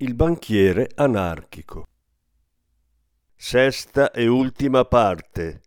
il banchiere anarchico. Sesta e ultima parte.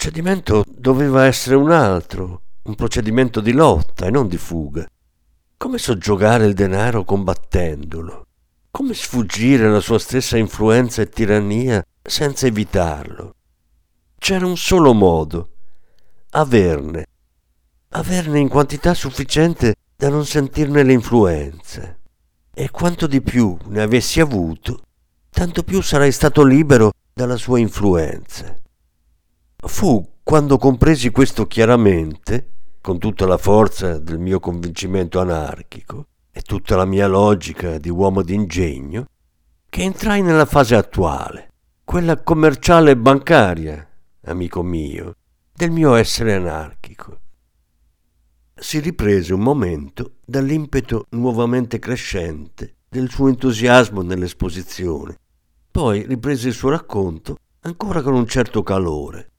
Procedimento doveva essere un altro, un procedimento di lotta e non di fuga. Come soggiogare il denaro combattendolo? Come sfuggire alla sua stessa influenza e tirannia senza evitarlo? C'era un solo modo, averne, averne in quantità sufficiente da non sentirne le influenze. E quanto di più ne avessi avuto, tanto più sarai stato libero dalla sua influenza. Fu quando compresi questo chiaramente, con tutta la forza del mio convincimento anarchico e tutta la mia logica di uomo d'ingegno, che entrai nella fase attuale, quella commerciale e bancaria, amico mio, del mio essere anarchico. Si riprese un momento dall'impeto nuovamente crescente del suo entusiasmo nell'esposizione, poi riprese il suo racconto ancora con un certo calore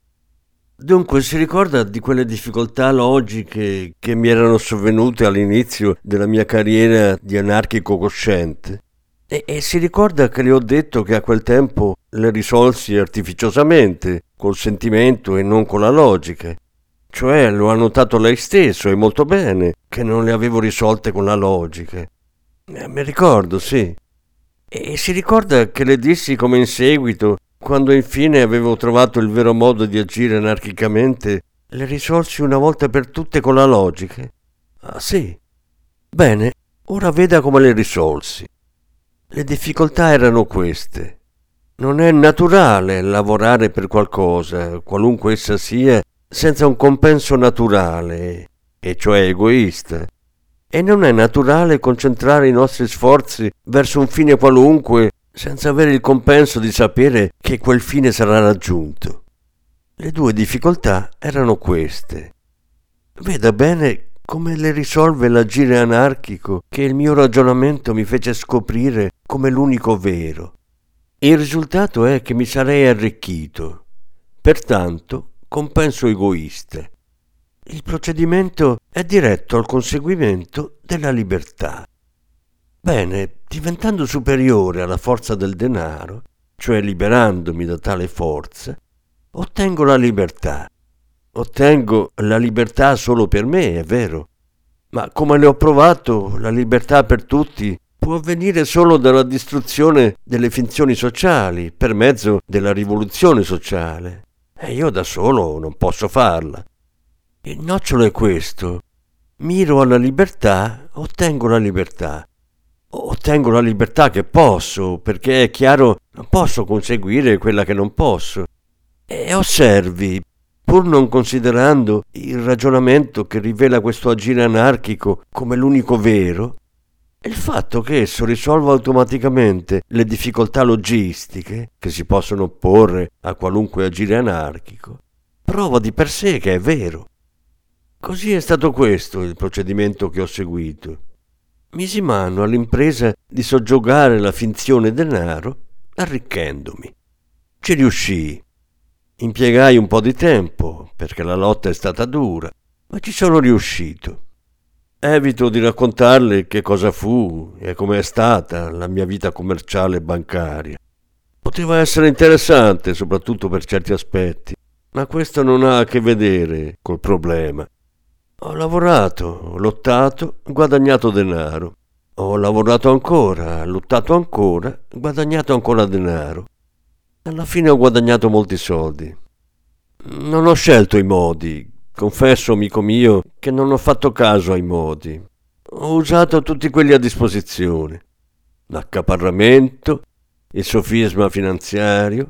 Dunque, si ricorda di quelle difficoltà logiche che mi erano sovvenute all'inizio della mia carriera di anarchico cosciente? E, e, si ricorda che le ho detto che a quel tempo le risolsi artificiosamente, col sentimento e non con la logica. Cioè, lo ha notato lei stesso e molto bene che non le avevo risolte con la logica. Eh, mi ricordo, sì. E si ricorda che le dissi come in seguito quando infine avevo trovato il vero modo di agire anarchicamente, le risolsi una volta per tutte con la logica. Ah sì. Bene, ora veda come le risolsi. Le difficoltà erano queste. Non è naturale lavorare per qualcosa, qualunque essa sia, senza un compenso naturale, e cioè egoista. E non è naturale concentrare i nostri sforzi verso un fine qualunque senza avere il compenso di sapere che quel fine sarà raggiunto. Le due difficoltà erano queste. Veda bene come le risolve l'agire anarchico che il mio ragionamento mi fece scoprire come l'unico vero. Il risultato è che mi sarei arricchito. Pertanto, compenso egoista. Il procedimento è diretto al conseguimento della libertà. Bene, diventando superiore alla forza del denaro, cioè liberandomi da tale forza, ottengo la libertà. Ottengo la libertà solo per me, è vero, ma come le ho provato, la libertà per tutti può avvenire solo dalla distruzione delle finzioni sociali, per mezzo della rivoluzione sociale. E io da solo non posso farla. Il nocciolo è questo. Miro alla libertà, ottengo la libertà ottengo la libertà che posso, perché è chiaro, non posso conseguire quella che non posso. E osservi, pur non considerando il ragionamento che rivela questo agire anarchico come l'unico vero, il fatto che esso risolva automaticamente le difficoltà logistiche che si possono opporre a qualunque agire anarchico, prova di per sé che è vero. Così è stato questo il procedimento che ho seguito misi mano all'impresa di soggiogare la finzione denaro arricchendomi. Ci riuscii. Impiegai un po' di tempo perché la lotta è stata dura, ma ci sono riuscito. Evito di raccontarle che cosa fu e come è stata la mia vita commerciale e bancaria. Poteva essere interessante, soprattutto per certi aspetti, ma questo non ha a che vedere col problema. Ho lavorato, ho lottato, guadagnato denaro. Ho lavorato ancora, lottato ancora, guadagnato ancora denaro. Alla fine ho guadagnato molti soldi. Non ho scelto i modi. Confesso, amico mio, che non ho fatto caso ai modi. Ho usato tutti quelli a disposizione. L'accaparramento, il sofisma finanziario,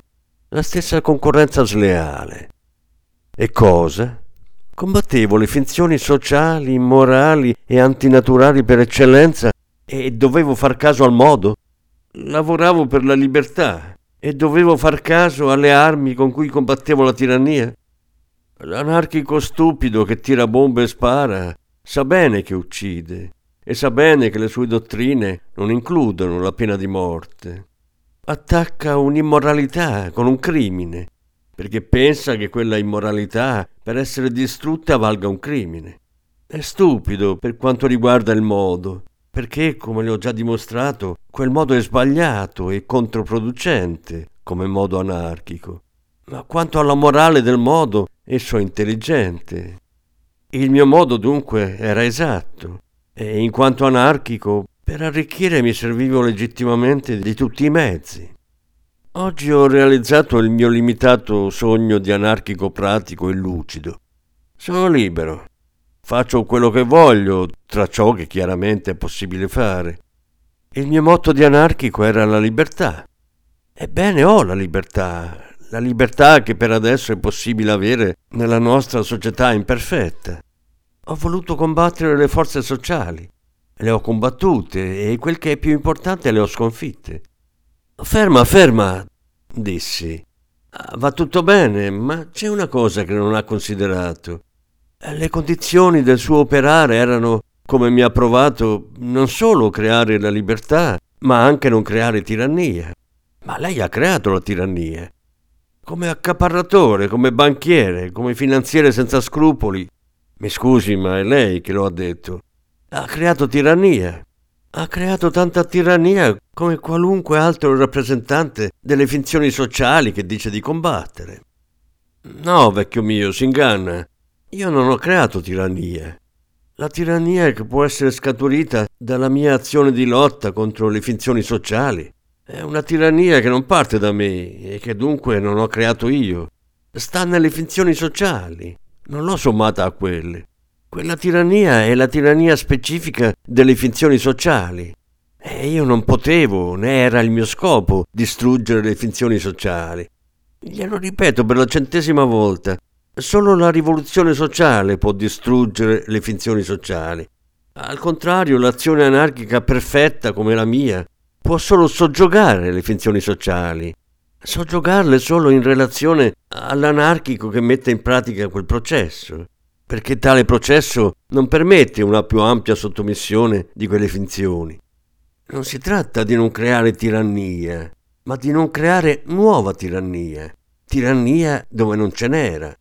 la stessa concorrenza sleale. E cosa? Combattevo le finzioni sociali, immorali e antinaturali per eccellenza e dovevo far caso al modo. Lavoravo per la libertà e dovevo far caso alle armi con cui combattevo la tirannia. L'anarchico stupido che tira bombe e spara sa bene che uccide e sa bene che le sue dottrine non includono la pena di morte. Attacca un'immoralità con un crimine perché pensa che quella immoralità per essere distrutta valga un crimine. È stupido per quanto riguarda il modo, perché, come le ho già dimostrato, quel modo è sbagliato e controproducente come modo anarchico. Ma quanto alla morale del modo, esso è intelligente. Il mio modo dunque era esatto e in quanto anarchico per arricchire mi servivo legittimamente di tutti i mezzi. Oggi ho realizzato il mio limitato sogno di anarchico pratico e lucido. Sono libero. Faccio quello che voglio, tra ciò che chiaramente è possibile fare. Il mio motto di anarchico era la libertà. Ebbene, ho la libertà, la libertà che per adesso è possibile avere nella nostra società imperfetta. Ho voluto combattere le forze sociali, le ho combattute e quel che è più importante le ho sconfitte. Ferma, ferma, dissi. Ah, va tutto bene, ma c'è una cosa che non ha considerato. Le condizioni del suo operare erano, come mi ha provato, non solo creare la libertà, ma anche non creare tirannia. Ma lei ha creato la tirannia come accaparratore, come banchiere, come finanziere senza scrupoli. Mi scusi, ma è lei che lo ha detto. Ha creato tirannia. Ha creato tanta tirannia come qualunque altro rappresentante delle finzioni sociali che dice di combattere. No, vecchio mio, si inganna. Io non ho creato tirannia. La tirannia che può essere scaturita dalla mia azione di lotta contro le finzioni sociali. È una tirannia che non parte da me e che dunque non ho creato io. Sta nelle finzioni sociali. Non l'ho sommata a quelle. Quella tirannia è la tirannia specifica delle finzioni sociali. E io non potevo, né era il mio scopo, distruggere le finzioni sociali. Glielo ripeto per la centesima volta. Solo la rivoluzione sociale può distruggere le finzioni sociali. Al contrario, l'azione anarchica perfetta come la mia può solo soggiogare le finzioni sociali, soggiogarle solo in relazione all'anarchico che mette in pratica quel processo, perché tale processo non permette una più ampia sottomissione di quelle finzioni. Non si tratta di non creare tirannia, ma di non creare nuova tirannia, tirannia dove non ce n'era.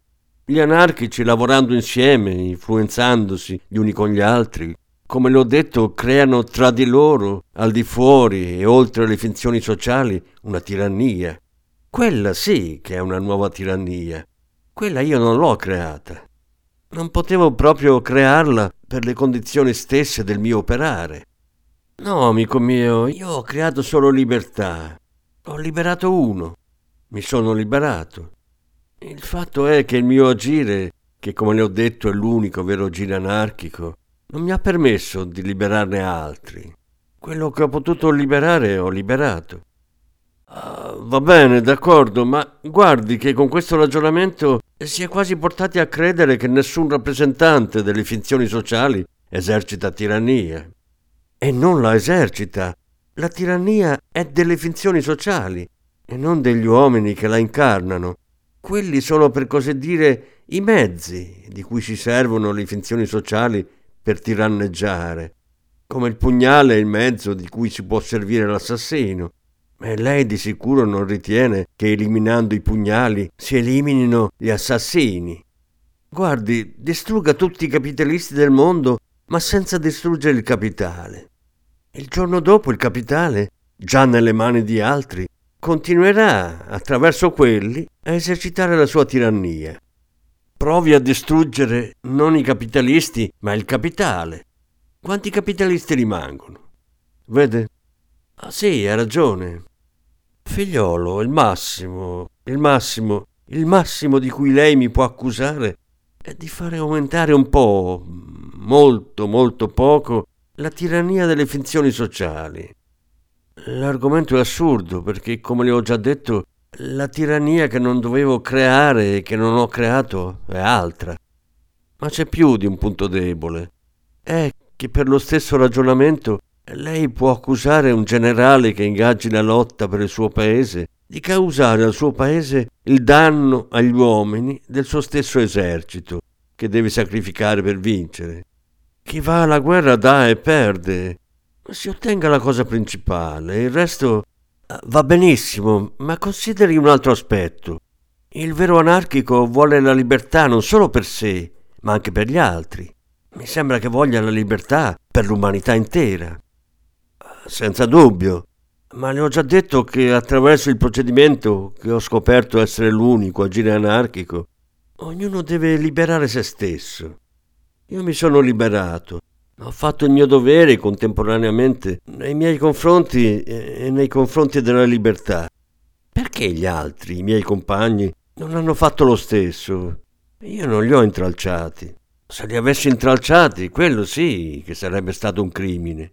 Gli anarchici lavorando insieme, influenzandosi gli uni con gli altri, come l'ho detto, creano tra di loro, al di fuori e oltre le finzioni sociali, una tirannia. Quella sì che è una nuova tirannia. Quella io non l'ho creata. Non potevo proprio crearla per le condizioni stesse del mio operare. No, amico mio, io ho creato solo libertà. Ho liberato uno. Mi sono liberato. Il fatto è che il mio agire, che come le ho detto è l'unico vero agire anarchico, non mi ha permesso di liberarne altri. Quello che ho potuto liberare ho liberato. Uh, va bene, d'accordo, ma guardi che con questo ragionamento si è quasi portati a credere che nessun rappresentante delle finzioni sociali esercita tirannia. E non la esercita. La tirannia è delle finzioni sociali e non degli uomini che la incarnano. Quelli sono per così dire i mezzi di cui si servono le finzioni sociali per tiranneggiare, come il pugnale è il mezzo di cui si può servire l'assassino. E lei di sicuro non ritiene che eliminando i pugnali si eliminino gli assassini. Guardi, distrugga tutti i capitalisti del mondo, ma senza distruggere il capitale. Il giorno dopo il capitale, già nelle mani di altri, continuerà, attraverso quelli, a esercitare la sua tirannia provi a distruggere non i capitalisti, ma il capitale. Quanti capitalisti rimangono? Vede? Ah sì, ha ragione. Figliolo, il massimo, il massimo, il massimo di cui lei mi può accusare è di fare aumentare un po', molto, molto poco, la tirannia delle finzioni sociali. L'argomento è assurdo perché, come le ho già detto, la tirannia che non dovevo creare e che non ho creato è altra. Ma c'è più di un punto debole. È che per lo stesso ragionamento lei può accusare un generale che ingaggi la lotta per il suo paese di causare al suo paese il danno agli uomini del suo stesso esercito, che deve sacrificare per vincere. Chi va alla guerra dà e perde. Si ottenga la cosa principale, il resto Va benissimo, ma consideri un altro aspetto. Il vero anarchico vuole la libertà non solo per sé, ma anche per gli altri. Mi sembra che voglia la libertà per l'umanità intera. Senza dubbio, ma le ho già detto che attraverso il procedimento che ho scoperto essere l'unico agire anarchico, Ognuno deve liberare se stesso. Io mi sono liberato. Ho fatto il mio dovere contemporaneamente nei miei confronti e nei confronti della libertà. Perché gli altri, i miei compagni, non hanno fatto lo stesso? Io non li ho intralciati. Se li avessi intralciati, quello sì che sarebbe stato un crimine.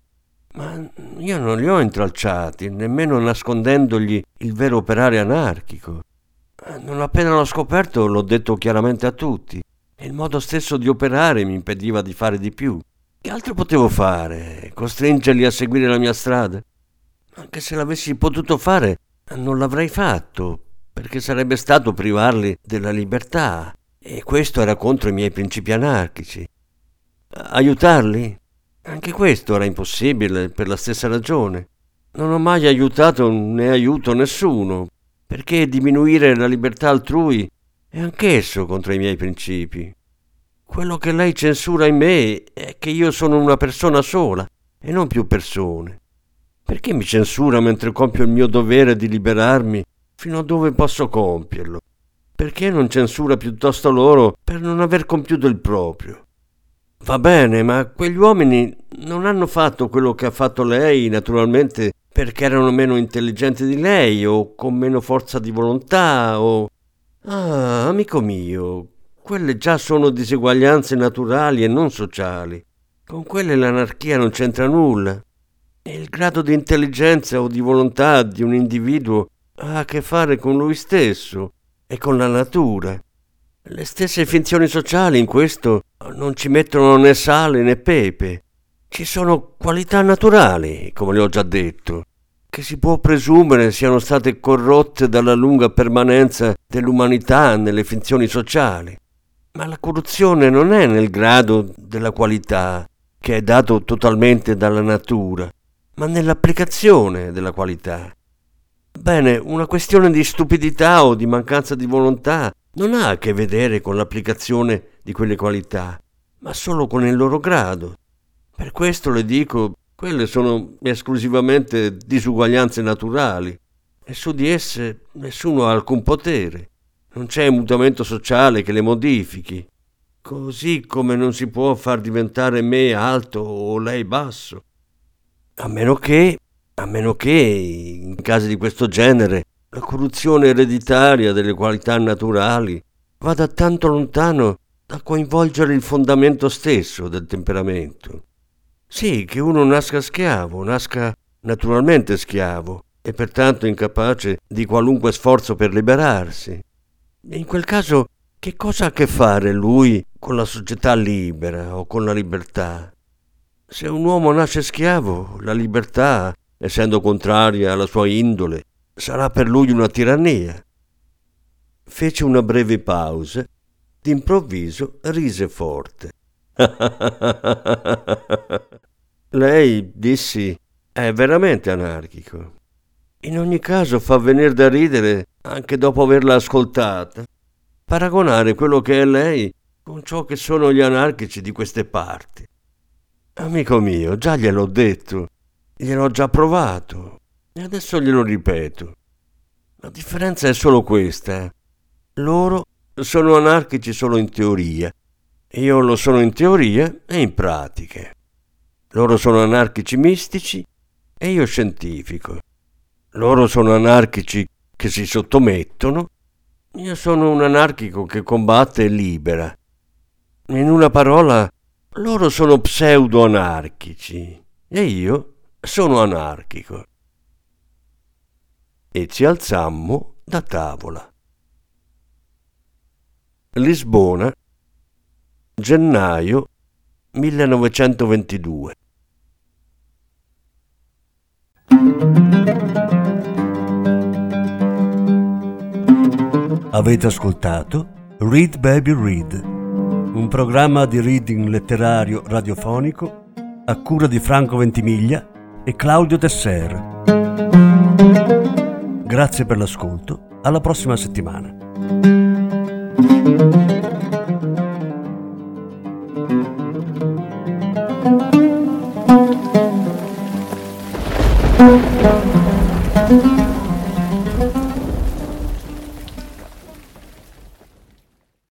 Ma io non li ho intralciati, nemmeno nascondendogli il vero operare anarchico. Non appena l'ho scoperto l'ho detto chiaramente a tutti. Il modo stesso di operare mi impediva di fare di più. Che altro potevo fare? Costringerli a seguire la mia strada? Anche se l'avessi potuto fare, non l'avrei fatto, perché sarebbe stato privarli della libertà, e questo era contro i miei principi anarchici. Aiutarli? Anche questo era impossibile per la stessa ragione. Non ho mai aiutato né aiuto nessuno, perché diminuire la libertà altrui è anch'esso contro i miei principi. Quello che lei censura in me è che io sono una persona sola e non più persone. Perché mi censura mentre compio il mio dovere di liberarmi fino a dove posso compierlo? Perché non censura piuttosto loro per non aver compiuto il proprio? Va bene, ma quegli uomini non hanno fatto quello che ha fatto lei, naturalmente, perché erano meno intelligenti di lei o con meno forza di volontà o... Ah, amico mio, quelle già sono diseguaglianze naturali e non sociali. Con quelle l'anarchia non c'entra nulla. Il grado di intelligenza o di volontà di un individuo ha a che fare con lui stesso e con la natura. Le stesse finzioni sociali in questo non ci mettono né sale né pepe. Ci sono qualità naturali, come le ho già detto, che si può presumere siano state corrotte dalla lunga permanenza dell'umanità nelle finzioni sociali. Ma la corruzione non è nel grado della qualità, che è dato totalmente dalla natura, ma nell'applicazione della qualità. Bene, una questione di stupidità o di mancanza di volontà non ha a che vedere con l'applicazione di quelle qualità, ma solo con il loro grado. Per questo le dico, quelle sono esclusivamente disuguaglianze naturali e su di esse nessuno ha alcun potere. Non c'è mutamento sociale che le modifichi, così come non si può far diventare me alto o lei basso. A meno che, a meno che, in casi di questo genere, la corruzione ereditaria delle qualità naturali vada tanto lontano da coinvolgere il fondamento stesso del temperamento. Sì, che uno nasca schiavo, nasca naturalmente schiavo e pertanto incapace di qualunque sforzo per liberarsi. In quel caso, che cosa ha a che fare lui con la società libera o con la libertà? Se un uomo nasce schiavo, la libertà, essendo contraria alla sua indole, sarà per lui una tirannia. Fece una breve pausa, d'improvviso rise forte. Lei, dissi, è veramente anarchico. In ogni caso fa venire da ridere, anche dopo averla ascoltata, paragonare quello che è lei con ciò che sono gli anarchici di queste parti. Amico mio, già gliel'ho detto, gliel'ho già provato. E adesso glielo ripeto. La differenza è solo questa. Loro sono anarchici solo in teoria. Io lo sono in teoria e in pratica. Loro sono anarchici mistici e io scientifico. Loro sono anarchici che si sottomettono. Io sono un anarchico che combatte e libera. In una parola, loro sono pseudo-anarchici e io sono anarchico e ci alzammo da tavola. Lisbona, gennaio 1922. Avete ascoltato Read Baby Read, un programma di reading letterario radiofonico a cura di Franco Ventimiglia e Claudio Tesser. Grazie per l'ascolto, alla prossima settimana.